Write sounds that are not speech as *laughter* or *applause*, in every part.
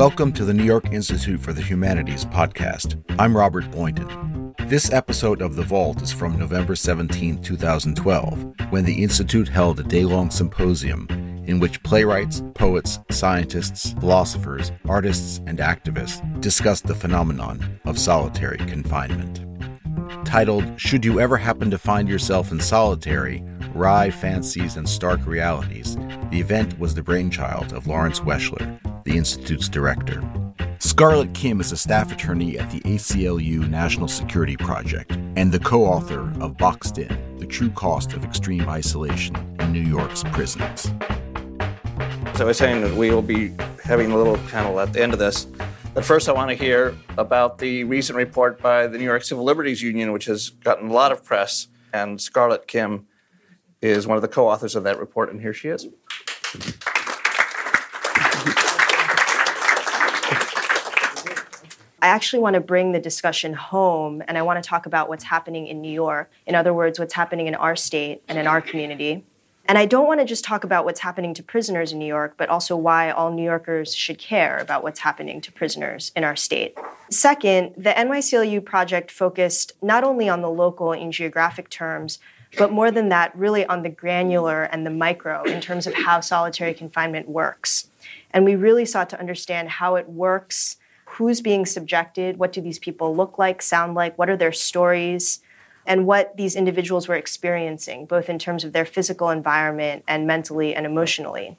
Welcome to the New York Institute for the Humanities podcast. I'm Robert Boynton. This episode of The Vault is from November 17, 2012, when the Institute held a day long symposium in which playwrights, poets, scientists, philosophers, artists, and activists discussed the phenomenon of solitary confinement. Titled Should You Ever Happen to Find Yourself in Solitary Wry Fancies and Stark Realities, the event was the brainchild of Lawrence Weschler, the Institute's director. Scarlet Kim is a staff attorney at the ACLU National Security Project and the co author of Boxed In The True Cost of Extreme Isolation in New York's Prisons. So I was saying that we will be having a little panel at the end of this. But first, I want to hear about the recent report by the New York Civil Liberties Union, which has gotten a lot of press. And Scarlet Kim is one of the co authors of that report, and here she is. I actually want to bring the discussion home and I want to talk about what's happening in New York. In other words, what's happening in our state and in our community. And I don't want to just talk about what's happening to prisoners in New York, but also why all New Yorkers should care about what's happening to prisoners in our state. Second, the NYCLU project focused not only on the local in geographic terms, but more than that, really on the granular and the micro in terms of how solitary confinement works. And we really sought to understand how it works, who's being subjected, what do these people look like, sound like, what are their stories, and what these individuals were experiencing, both in terms of their physical environment and mentally and emotionally.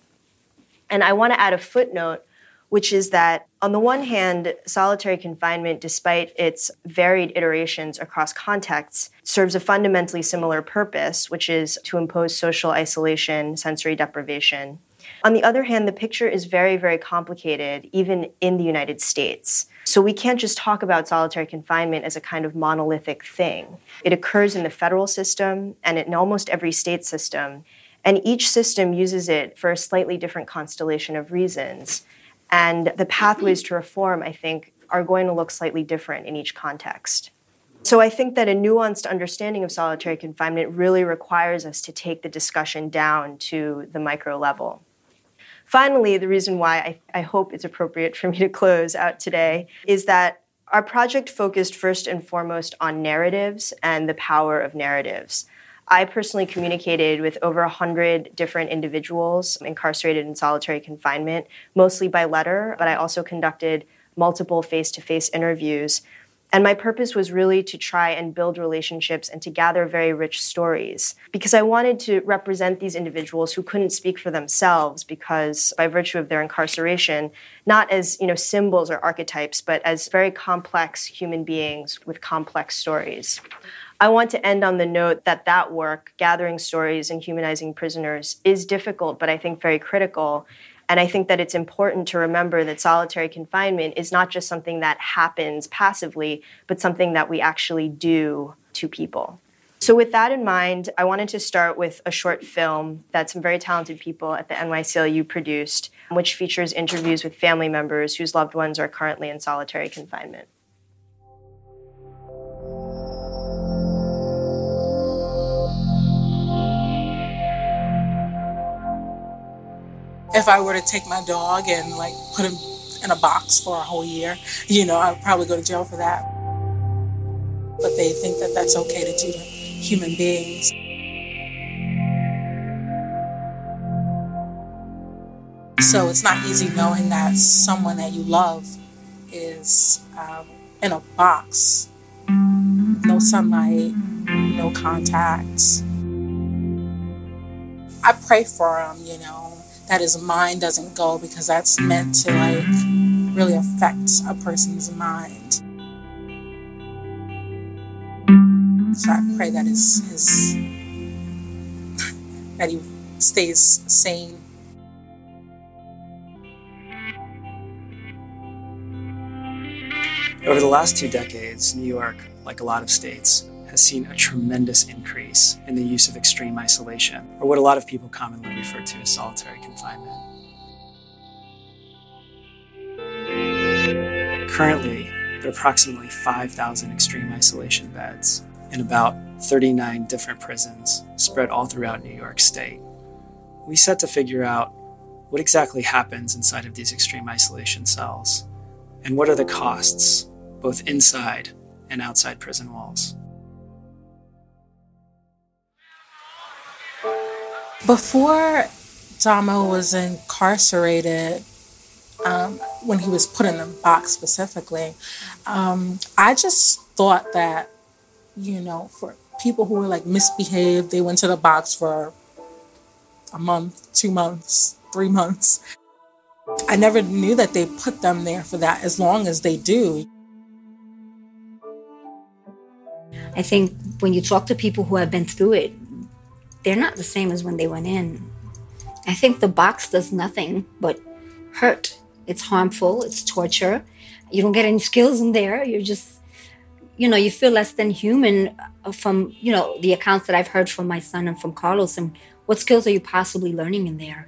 And I want to add a footnote, which is that on the one hand, solitary confinement, despite its varied iterations across contexts, serves a fundamentally similar purpose, which is to impose social isolation, sensory deprivation, on the other hand, the picture is very, very complicated, even in the United States. So we can't just talk about solitary confinement as a kind of monolithic thing. It occurs in the federal system and in almost every state system. And each system uses it for a slightly different constellation of reasons. And the pathways to reform, I think, are going to look slightly different in each context. So I think that a nuanced understanding of solitary confinement really requires us to take the discussion down to the micro level. Finally, the reason why I, I hope it's appropriate for me to close out today is that our project focused first and foremost on narratives and the power of narratives. I personally communicated with over 100 different individuals incarcerated in solitary confinement, mostly by letter, but I also conducted multiple face to face interviews and my purpose was really to try and build relationships and to gather very rich stories because I wanted to represent these individuals who couldn't speak for themselves because by virtue of their incarceration, not as, you know, symbols or archetypes, but as very complex human beings with complex stories. I want to end on the note that that work, gathering stories and humanizing prisoners, is difficult, but I think very critical. And I think that it's important to remember that solitary confinement is not just something that happens passively, but something that we actually do to people. So, with that in mind, I wanted to start with a short film that some very talented people at the NYCLU produced, which features interviews with family members whose loved ones are currently in solitary confinement. If I were to take my dog and like put him in a box for a whole year, you know, I'd probably go to jail for that. But they think that that's okay to do to human beings. So it's not easy knowing that someone that you love is um, in a box, no sunlight, no contact. I pray for them, you know, that his mind doesn't go because that's meant to like really affect a person's mind. So I pray that his his that he stays sane. Over the last two decades, New York, like a lot of states, has seen a tremendous increase in the use of extreme isolation, or what a lot of people commonly refer to as solitary confinement. Currently, there are approximately 5,000 extreme isolation beds in about 39 different prisons spread all throughout New York State. We set to figure out What exactly happens inside of these extreme isolation cells? And what are the costs, both inside and outside prison walls? Before Damo was incarcerated, um, when he was put in the box specifically, um, I just thought that, you know, for people who were like misbehaved, they went to the box for a month, two months, three months. I never knew that they put them there for that as long as they do. I think when you talk to people who have been through it, they're not the same as when they went in. I think the box does nothing but hurt. It's harmful, it's torture. You don't get any skills in there. You're just, you know, you feel less than human from, you know, the accounts that I've heard from my son and from Carlos. And what skills are you possibly learning in there?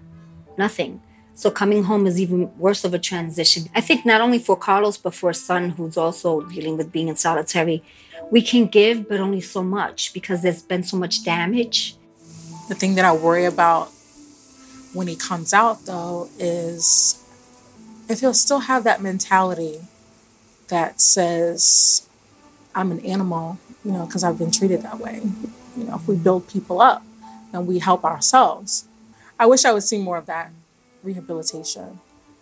Nothing. So coming home is even worse of a transition. I think not only for Carlos, but for a son who's also dealing with being in solitary, we can give, but only so much because there's been so much damage. The thing that I worry about when he comes out, though, is if he'll still have that mentality that says, I'm an animal, you know, because I've been treated that way. You know, if we build people up and we help ourselves. I wish I would see more of that rehabilitation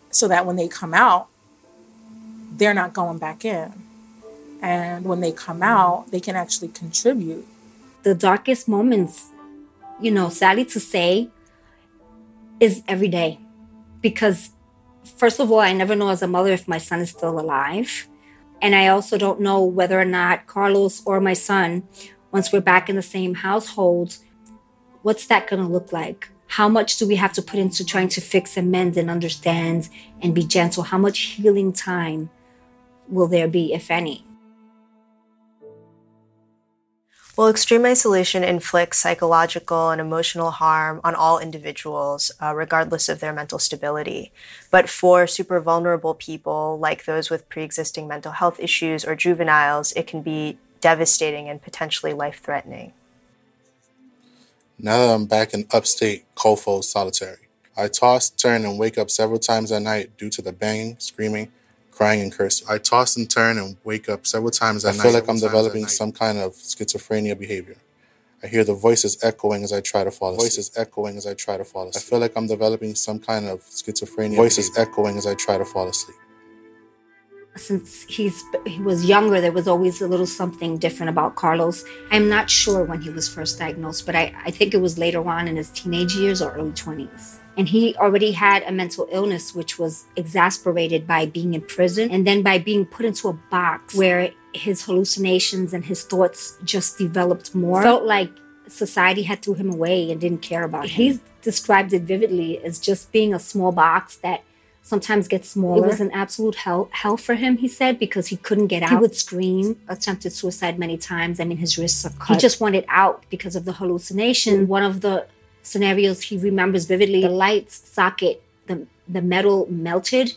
so that when they come out, they're not going back in. And when they come out, they can actually contribute. The darkest moments, you know, sadly to say, is every day. Because, first of all, I never know as a mother if my son is still alive. And I also don't know whether or not Carlos or my son, once we're back in the same household, what's that going to look like? How much do we have to put into trying to fix and mend and understand and be gentle? How much healing time will there be, if any? Well, extreme isolation inflicts psychological and emotional harm on all individuals, uh, regardless of their mental stability. But for super vulnerable people, like those with pre existing mental health issues or juveniles, it can be devastating and potentially life threatening. Now that I'm back in upstate Colfo solitary, I toss, turn, and wake up several times at night due to the banging, screaming, crying, and cursing. I toss and turn and wake up several times at I night. I feel like I'm developing some kind of schizophrenia behavior. I hear the voices echoing as I try to fall asleep. Voices echoing as I try to fall asleep. I feel like I'm developing some kind of schizophrenia. Voices behavior. echoing as I try to fall asleep since he's he was younger there was always a little something different about carlos. I'm not sure when he was first diagnosed but i, I think it was later on in his teenage years or early 20s and he already had a mental illness which was exasperated by being in prison and then by being put into a box where his hallucinations and his thoughts just developed more. Felt like society had threw him away and didn't care about him. He's described it vividly as just being a small box that sometimes get smaller. It was an absolute hell hell for him, he said, because he couldn't get out. He would scream, attempted suicide many times. I mean, his wrists are cut. He just wanted out because of the hallucination. One of the scenarios he remembers vividly, the light socket, the, the metal melted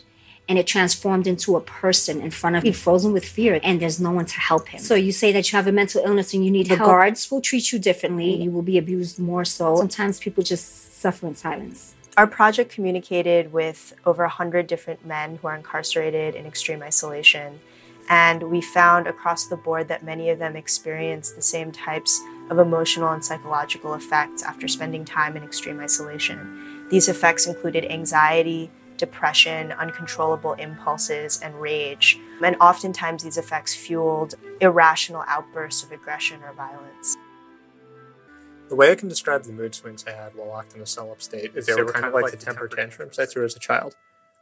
and it transformed into a person in front of him, frozen with fear, and there's no one to help him. So you say that you have a mental illness and you need the help. guards will treat you differently. You will be abused more so. Sometimes people just suffer in silence. Our project communicated with over 100 different men who are incarcerated in extreme isolation, and we found across the board that many of them experienced the same types of emotional and psychological effects after spending time in extreme isolation. These effects included anxiety, depression, uncontrollable impulses, and rage. And oftentimes, these effects fueled irrational outbursts of aggression or violence. The way I can describe the mood swings I had while locked in a cell upstate is they, they were kind, of like, like the temper tantrums I threw as a child.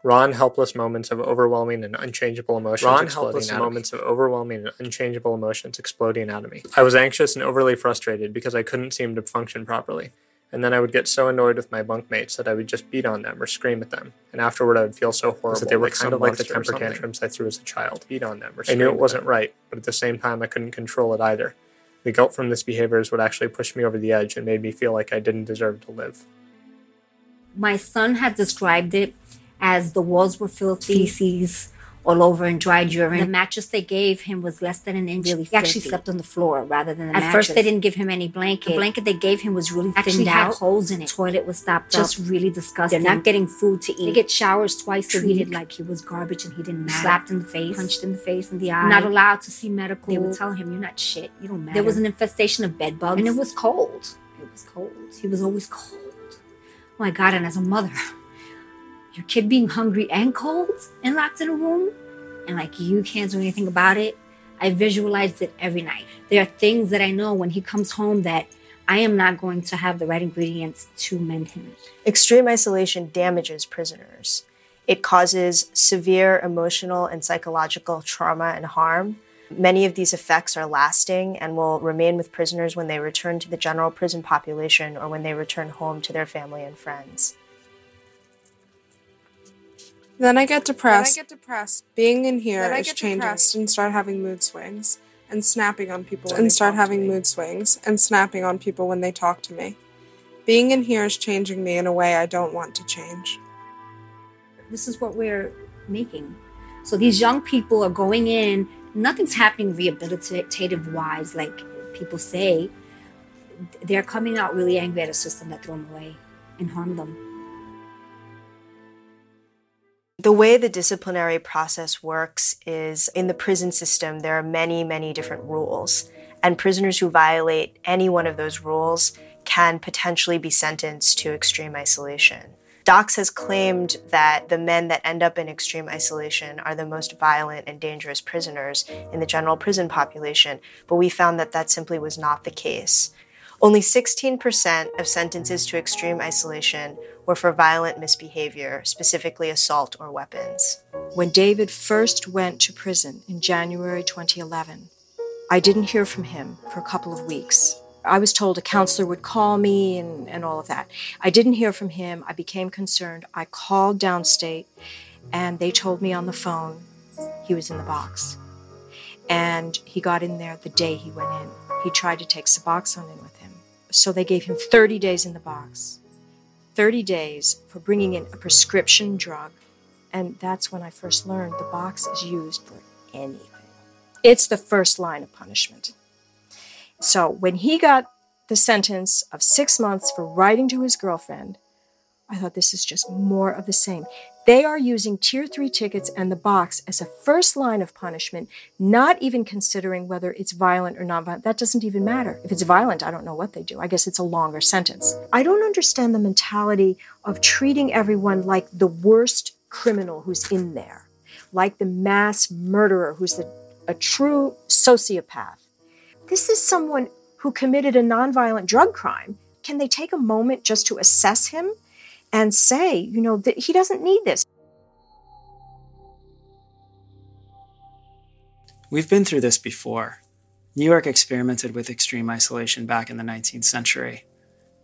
And helpless moments of overwhelming and unchangeable emotions and helpless moments of overwhelming and unchangeable emotions exploding out of me. I was anxious and overly frustrated because I couldn't seem to function properly. And then I would get so annoyed with my bunkmates that I would just beat on them or scream at them. And afterward, I would feel so horrible that they were like kind of like the temper tantrums I threw as a child. Beat on them or I knew it wasn't right, but at the same time, I couldn't control it either. The guilt from this behavior is what actually pushed me over the edge and made me feel like I didn't deserve to live. My son had described it as the walls were filled with feces all over and dried urine. The mattress they gave him was less than an inch. Really he actually slept on the floor rather than the mattress. At mattress. first, they didn't give him any blanket. The blanket they gave him was really actually thinned out. holes in it. Toilet was stopped Just up. really disgusting. They're not getting food to eat. They get showers twice treated a week. like he was garbage and he didn't matter. Slapped in the face, punched in the face and the eye. Not allowed to see medical. They would tell him, "You're not shit. You don't matter." There was an infestation of bed bugs, and it was cold. It was cold. He was always cold. Oh my god! And as a mother your kid being hungry and cold and locked in a room and like you can't do anything about it i visualized it every night. There are things that i know when he comes home that i am not going to have the right ingredients to mend him extreme isolation damages prisoners. It causes severe emotional and psychological trauma and harm. Many of these effects are lasting and will remain with prisoners when they return to the general prison population or when they return home to their family and friends. Then I get depressed. Then I get depressed. Being in here then is changing and start having mood swings and snapping on people and start having mood swings and snapping on people when they talk to me. Being in here is changing me in a way I don't want to change. This is what we're making. So these young people are going in, nothing's happening rehabilitative wise, like people say. They're coming out really angry at a system that threw them away and harmed them. The way the disciplinary process works is in the prison system, there are many, many different rules. And prisoners who violate any one of those rules can potentially be sentenced to extreme isolation. DOCS has claimed that the men that end up in extreme isolation are the most violent and dangerous prisoners in the general prison population, but we found that that simply was not the case. Only 16% of sentences to extreme isolation were for violent misbehavior, specifically assault or weapons. When David first went to prison in January 2011, I didn't hear from him for a couple of weeks. I was told a counselor would call me and, and all of that. I didn't hear from him. I became concerned. I called downstate and they told me on the phone he was in the box. And he got in there the day he went in. He tried to take Suboxone in with him. So they gave him 30 days in the box. 30 days for bringing in a prescription drug. And that's when I first learned the box is used for anything. It's the first line of punishment. So when he got the sentence of six months for writing to his girlfriend, I thought this is just more of the same. They are using tier three tickets and the box as a first line of punishment, not even considering whether it's violent or non-violent. That doesn't even matter. If it's violent, I don't know what they do. I guess it's a longer sentence. I don't understand the mentality of treating everyone like the worst criminal who's in there, like the mass murderer who's a true sociopath. This is someone who committed a nonviolent drug crime. Can they take a moment just to assess him and say, you know, that he doesn't need this. We've been through this before. New York experimented with extreme isolation back in the 19th century,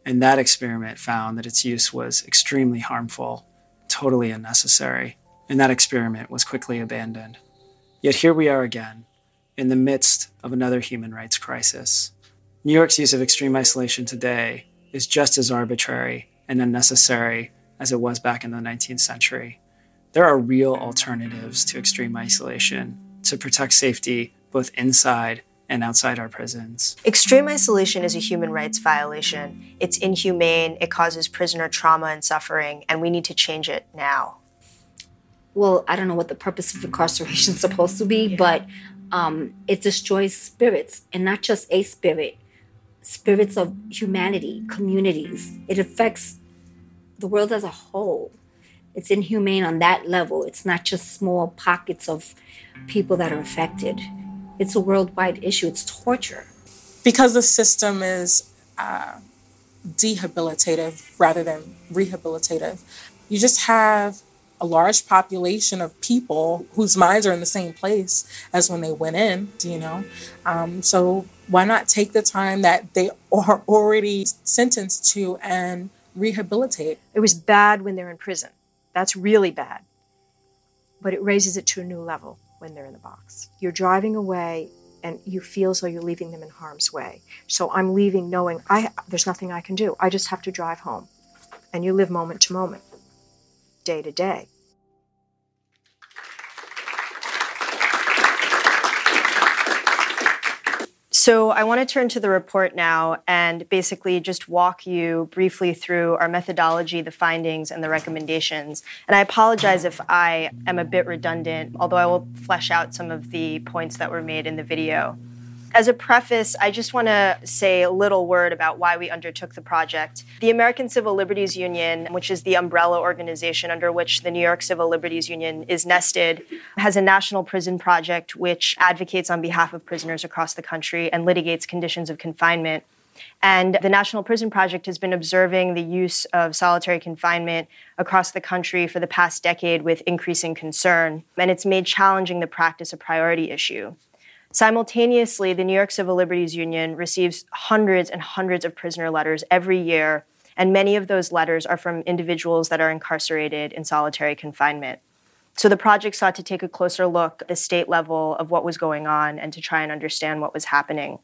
and that experiment found that its use was extremely harmful, totally unnecessary, and that experiment was quickly abandoned. Yet here we are again, in the midst of another human rights crisis. New York's use of extreme isolation today is just as arbitrary and unnecessary as it was back in the 19th century. There are real alternatives to extreme isolation to protect safety both inside and outside our prisons. Extreme isolation is a human rights violation. It's inhumane, it causes prisoner trauma and suffering, and we need to change it now. Well, I don't know what the purpose of incarceration is supposed to be, yeah. but um, it destroys spirits, and not just a spirit, spirits of humanity, communities. It affects the world as a whole. It's inhumane on that level. It's not just small pockets of people that are affected. It's a worldwide issue. It's torture. Because the system is uh, dehabilitative rather than rehabilitative, you just have a large population of people whose minds are in the same place as when they went in, do you know? Um, so why not take the time that they are already sentenced to and rehabilitate? It was bad when they're in prison. That's really bad. But it raises it to a new level when they're in the box. You're driving away and you feel as though you're leaving them in harm's way. So I'm leaving knowing I there's nothing I can do. I just have to drive home. And you live moment to moment, day to day. So, I want to turn to the report now and basically just walk you briefly through our methodology, the findings, and the recommendations. And I apologize if I am a bit redundant, although I will flesh out some of the points that were made in the video. As a preface, I just want to say a little word about why we undertook the project. The American Civil Liberties Union, which is the umbrella organization under which the New York Civil Liberties Union is nested, has a national prison project which advocates on behalf of prisoners across the country and litigates conditions of confinement. And the National Prison Project has been observing the use of solitary confinement across the country for the past decade with increasing concern. And it's made challenging the practice a priority issue. Simultaneously, the New York Civil Liberties Union receives hundreds and hundreds of prisoner letters every year, and many of those letters are from individuals that are incarcerated in solitary confinement. So the project sought to take a closer look at the state level of what was going on and to try and understand what was happening.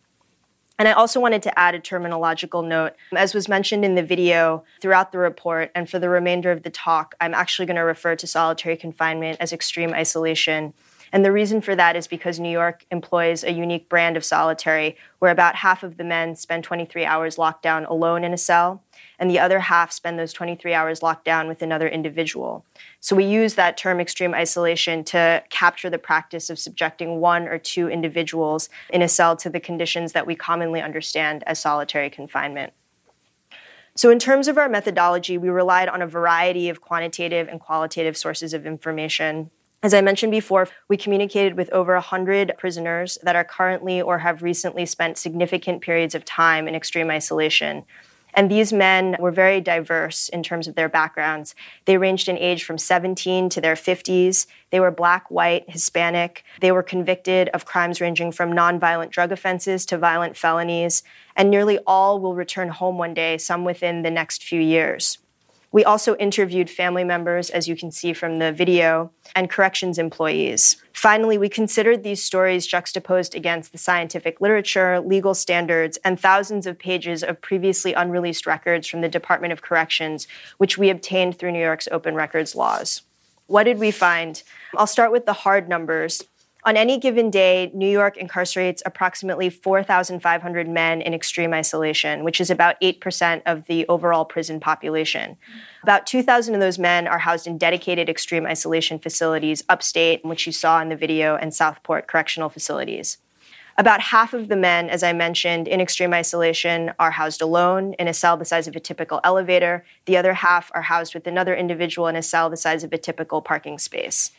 And I also wanted to add a terminological note. As was mentioned in the video throughout the report, and for the remainder of the talk, I'm actually going to refer to solitary confinement as extreme isolation and the reason for that is because New York employs a unique brand of solitary where about half of the men spend 23 hours locked down alone in a cell, and the other half spend those 23 hours locked down with another individual. So we use that term extreme isolation to capture the practice of subjecting one or two individuals in a cell to the conditions that we commonly understand as solitary confinement. So, in terms of our methodology, we relied on a variety of quantitative and qualitative sources of information. As I mentioned before, we communicated with over 100 prisoners that are currently or have recently spent significant periods of time in extreme isolation. And these men were very diverse in terms of their backgrounds. They ranged in age from 17 to their 50s. They were black, white, Hispanic. They were convicted of crimes ranging from nonviolent drug offenses to violent felonies. And nearly all will return home one day, some within the next few years. We also interviewed family members, as you can see from the video, and corrections employees. Finally, we considered these stories juxtaposed against the scientific literature, legal standards, and thousands of pages of previously unreleased records from the Department of Corrections, which we obtained through New York's open records laws. What did we find? I'll start with the hard numbers. On any given day, New York incarcerates approximately 4,500 men in extreme isolation, which is about 8% of the overall prison population. About 2,000 of those men are housed in dedicated extreme isolation facilities upstate, which you saw in the video, and Southport correctional facilities. About half of the men, as I mentioned, in extreme isolation are housed alone in a cell the size of a typical elevator. The other half are housed with another individual in a cell the size of a typical parking space.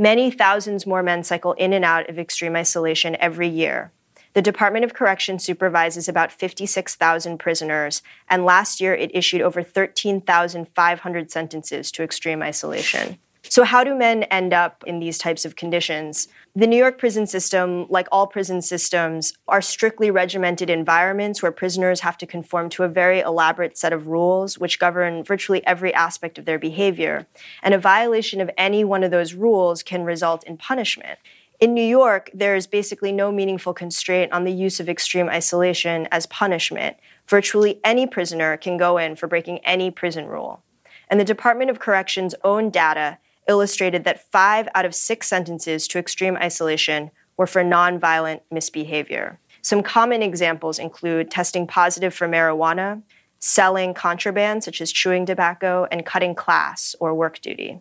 Many thousands more men cycle in and out of extreme isolation every year. The Department of Corrections supervises about 56,000 prisoners, and last year it issued over 13,500 sentences to extreme isolation. So, how do men end up in these types of conditions? The New York prison system, like all prison systems, are strictly regimented environments where prisoners have to conform to a very elaborate set of rules which govern virtually every aspect of their behavior. And a violation of any one of those rules can result in punishment. In New York, there is basically no meaningful constraint on the use of extreme isolation as punishment. Virtually any prisoner can go in for breaking any prison rule. And the Department of Corrections' own data illustrated that five out of six sentences to extreme isolation were for nonviolent misbehavior. Some common examples include testing positive for marijuana, selling contraband such as chewing tobacco, and cutting class or work duty.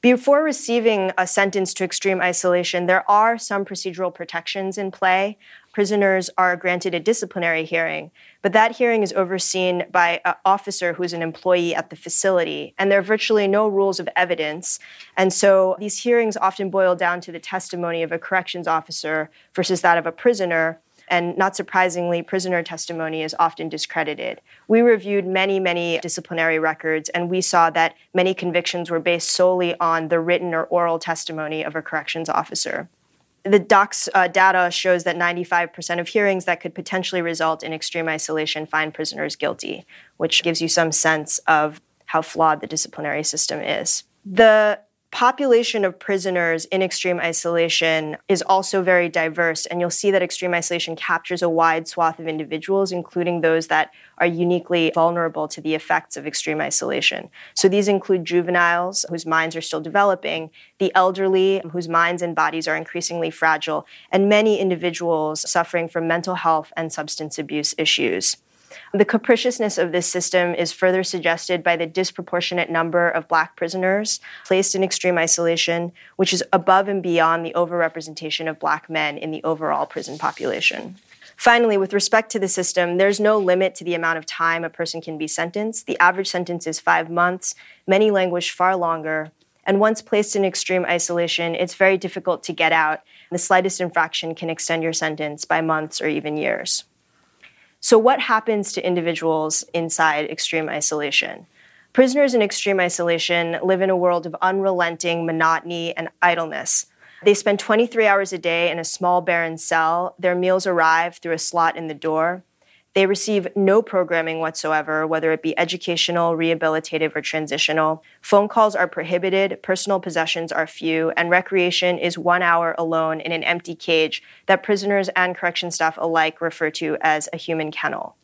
Before receiving a sentence to extreme isolation, there are some procedural protections in play. Prisoners are granted a disciplinary hearing, but that hearing is overseen by an officer who's an employee at the facility, and there are virtually no rules of evidence. And so these hearings often boil down to the testimony of a corrections officer versus that of a prisoner. And not surprisingly, prisoner testimony is often discredited. We reviewed many, many disciplinary records, and we saw that many convictions were based solely on the written or oral testimony of a corrections officer. The DOC's uh, data shows that 95% of hearings that could potentially result in extreme isolation find prisoners guilty, which gives you some sense of how flawed the disciplinary system is. The population of prisoners in extreme isolation is also very diverse, and you'll see that extreme isolation captures a wide swath of individuals, including those that are uniquely vulnerable to the effects of extreme isolation. So these include juveniles whose minds are still developing, the elderly whose minds and bodies are increasingly fragile, and many individuals suffering from mental health and substance abuse issues. The capriciousness of this system is further suggested by the disproportionate number of Black prisoners placed in extreme isolation, which is above and beyond the overrepresentation of Black men in the overall prison population. Finally, with respect to the system, there's no limit to the amount of time a person can be sentenced. The average sentence is five months, many languish far longer. And once placed in extreme isolation, it's very difficult to get out. The slightest infraction can extend your sentence by months or even years. So, what happens to individuals inside extreme isolation? Prisoners in extreme isolation live in a world of unrelenting monotony and idleness. They spend 23 hours a day in a small, barren cell. Their meals arrive through a slot in the door. They receive no programming whatsoever, whether it be educational, rehabilitative, or transitional. Phone calls are prohibited, personal possessions are few, and recreation is one hour alone in an empty cage that prisoners and correction staff alike refer to as a human kennel.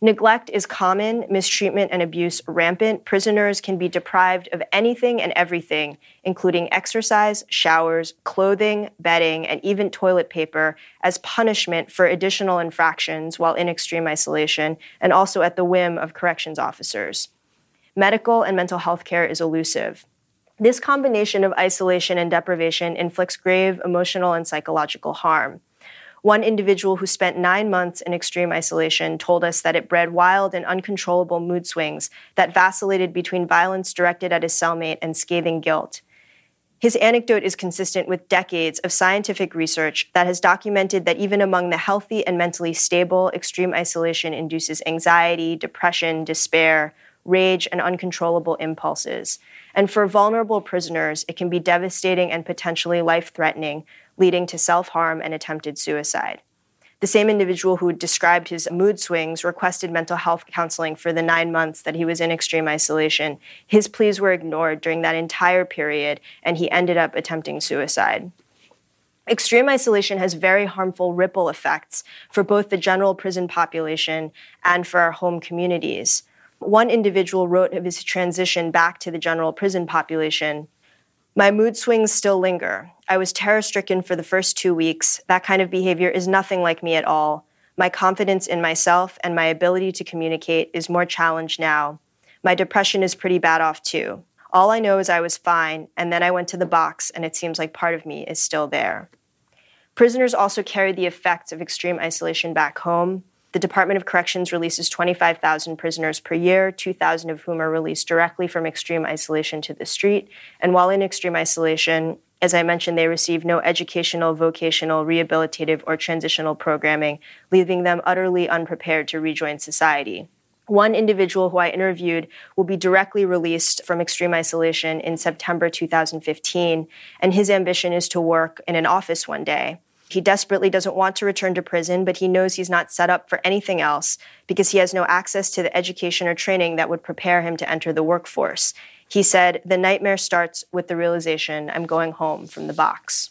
Neglect is common, mistreatment and abuse rampant. Prisoners can be deprived of anything and everything, including exercise, showers, clothing, bedding, and even toilet paper, as punishment for additional infractions while in extreme isolation and also at the whim of corrections officers. Medical and mental health care is elusive. This combination of isolation and deprivation inflicts grave emotional and psychological harm. One individual who spent nine months in extreme isolation told us that it bred wild and uncontrollable mood swings that vacillated between violence directed at his cellmate and scathing guilt. His anecdote is consistent with decades of scientific research that has documented that even among the healthy and mentally stable, extreme isolation induces anxiety, depression, despair, rage, and uncontrollable impulses. And for vulnerable prisoners, it can be devastating and potentially life threatening, leading to self harm and attempted suicide. The same individual who described his mood swings requested mental health counseling for the nine months that he was in extreme isolation. His pleas were ignored during that entire period, and he ended up attempting suicide. Extreme isolation has very harmful ripple effects for both the general prison population and for our home communities. One individual wrote of his transition back to the general prison population my mood swings still linger. I was terror stricken for the first two weeks. That kind of behavior is nothing like me at all. My confidence in myself and my ability to communicate is more challenged now. My depression is pretty bad off too. All I know is I was fine, and then I went to the box, and it seems like part of me is still there. Prisoners also carry the effects of extreme isolation back home. The Department of Corrections releases 25,000 prisoners per year, 2,000 of whom are released directly from extreme isolation to the street. And while in extreme isolation, as I mentioned, they receive no educational, vocational, rehabilitative, or transitional programming, leaving them utterly unprepared to rejoin society. One individual who I interviewed will be directly released from extreme isolation in September 2015, and his ambition is to work in an office one day. He desperately doesn't want to return to prison, but he knows he's not set up for anything else because he has no access to the education or training that would prepare him to enter the workforce. He said, The nightmare starts with the realization I'm going home from the box.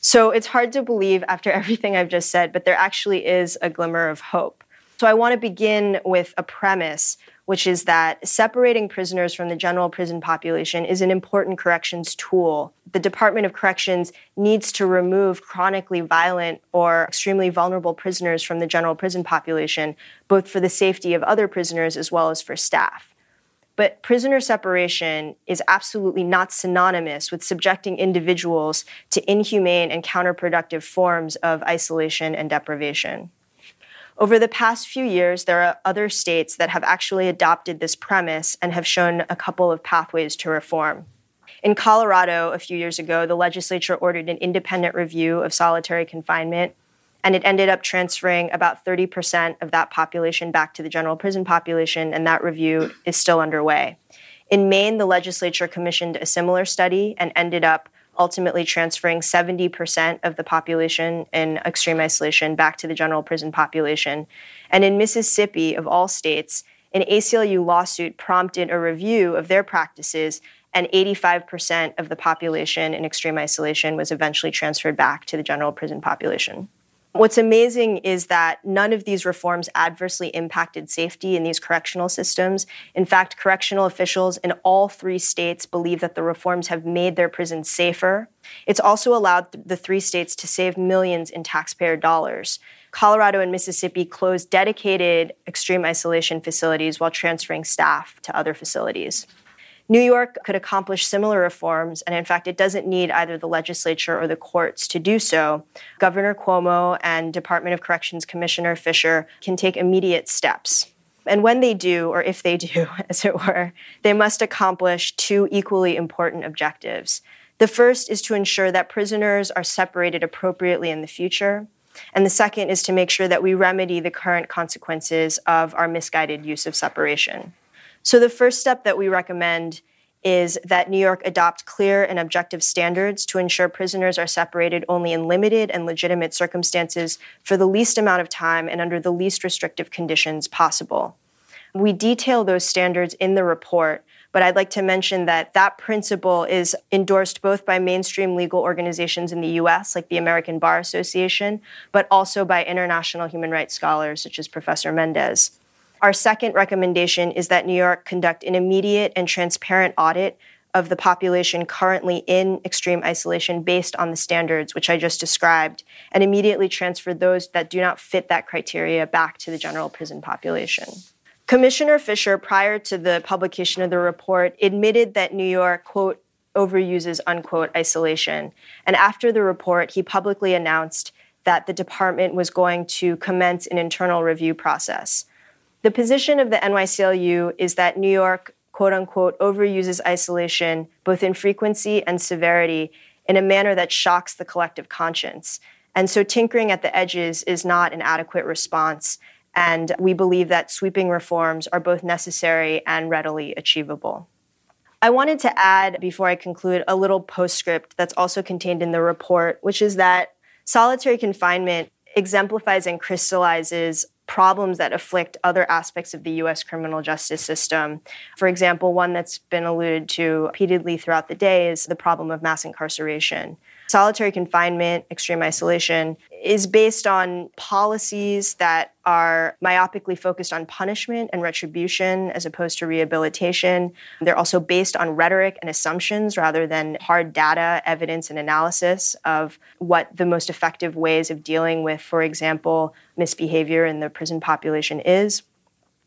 So it's hard to believe after *laughs* everything I've just said, but there actually is a glimmer of hope. So I want to begin with a premise which is that separating prisoners from the general prison population is an important corrections tool. The Department of Corrections needs to remove chronically violent or extremely vulnerable prisoners from the general prison population, both for the safety of other prisoners as well as for staff. But prisoner separation is absolutely not synonymous with subjecting individuals to inhumane and counterproductive forms of isolation and deprivation. Over the past few years, there are other states that have actually adopted this premise and have shown a couple of pathways to reform. In Colorado, a few years ago, the legislature ordered an independent review of solitary confinement, and it ended up transferring about 30% of that population back to the general prison population, and that review is still underway. In Maine, the legislature commissioned a similar study and ended up ultimately transferring 70% of the population in extreme isolation back to the general prison population. And in Mississippi, of all states, an ACLU lawsuit prompted a review of their practices and 85% of the population in extreme isolation was eventually transferred back to the general prison population. What's amazing is that none of these reforms adversely impacted safety in these correctional systems. In fact, correctional officials in all three states believe that the reforms have made their prisons safer. It's also allowed the three states to save millions in taxpayer dollars. Colorado and Mississippi closed dedicated extreme isolation facilities while transferring staff to other facilities. New York could accomplish similar reforms, and in fact, it doesn't need either the legislature or the courts to do so. Governor Cuomo and Department of Corrections Commissioner Fisher can take immediate steps. And when they do, or if they do, *laughs* as it were, they must accomplish two equally important objectives. The first is to ensure that prisoners are separated appropriately in the future. And the second is to make sure that we remedy the current consequences of our misguided use of separation. So, the first step that we recommend is that New York adopt clear and objective standards to ensure prisoners are separated only in limited and legitimate circumstances for the least amount of time and under the least restrictive conditions possible. We detail those standards in the report, but I'd like to mention that that principle is endorsed both by mainstream legal organizations in the US, like the American Bar Association, but also by international human rights scholars such as Professor Mendez. Our second recommendation is that New York conduct an immediate and transparent audit of the population currently in extreme isolation based on the standards which I just described, and immediately transfer those that do not fit that criteria back to the general prison population. Commissioner Fisher, prior to the publication of the report, admitted that New York, quote, overuses, unquote, isolation. And after the report, he publicly announced that the department was going to commence an internal review process. The position of the NYCLU is that New York, quote unquote, overuses isolation both in frequency and severity in a manner that shocks the collective conscience. And so tinkering at the edges is not an adequate response. And we believe that sweeping reforms are both necessary and readily achievable. I wanted to add, before I conclude, a little postscript that's also contained in the report, which is that solitary confinement exemplifies and crystallizes problems that afflict other aspects of the US criminal justice system. For example, one that's been alluded to repeatedly throughout the day is the problem of mass incarceration. Solitary confinement, extreme isolation, is based on policies that are myopically focused on punishment and retribution as opposed to rehabilitation. They're also based on rhetoric and assumptions rather than hard data, evidence, and analysis of what the most effective ways of dealing with, for example, misbehavior in the prison population is.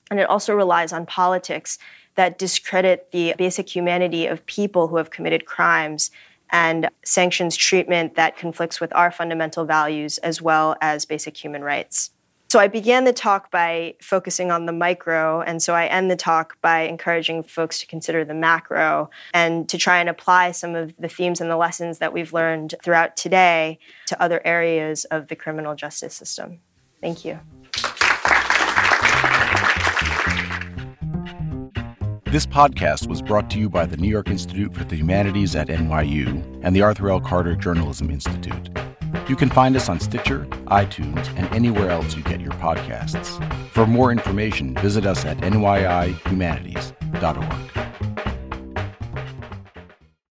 And it also relies on politics that discredit the basic humanity of people who have committed crimes and sanctions treatment that conflicts with our fundamental values as well as basic human rights. So I began the talk by focusing on the micro, and so I end the talk by encouraging folks to consider the macro and to try and apply some of the themes and the lessons that we've learned throughout today to other areas of the criminal justice system. Thank you. This podcast was brought to you by the New York Institute for the Humanities at NYU and the Arthur L. Carter Journalism Institute. You can find us on Stitcher, iTunes, and anywhere else you get your podcasts. For more information, visit us at nyihumanities.org.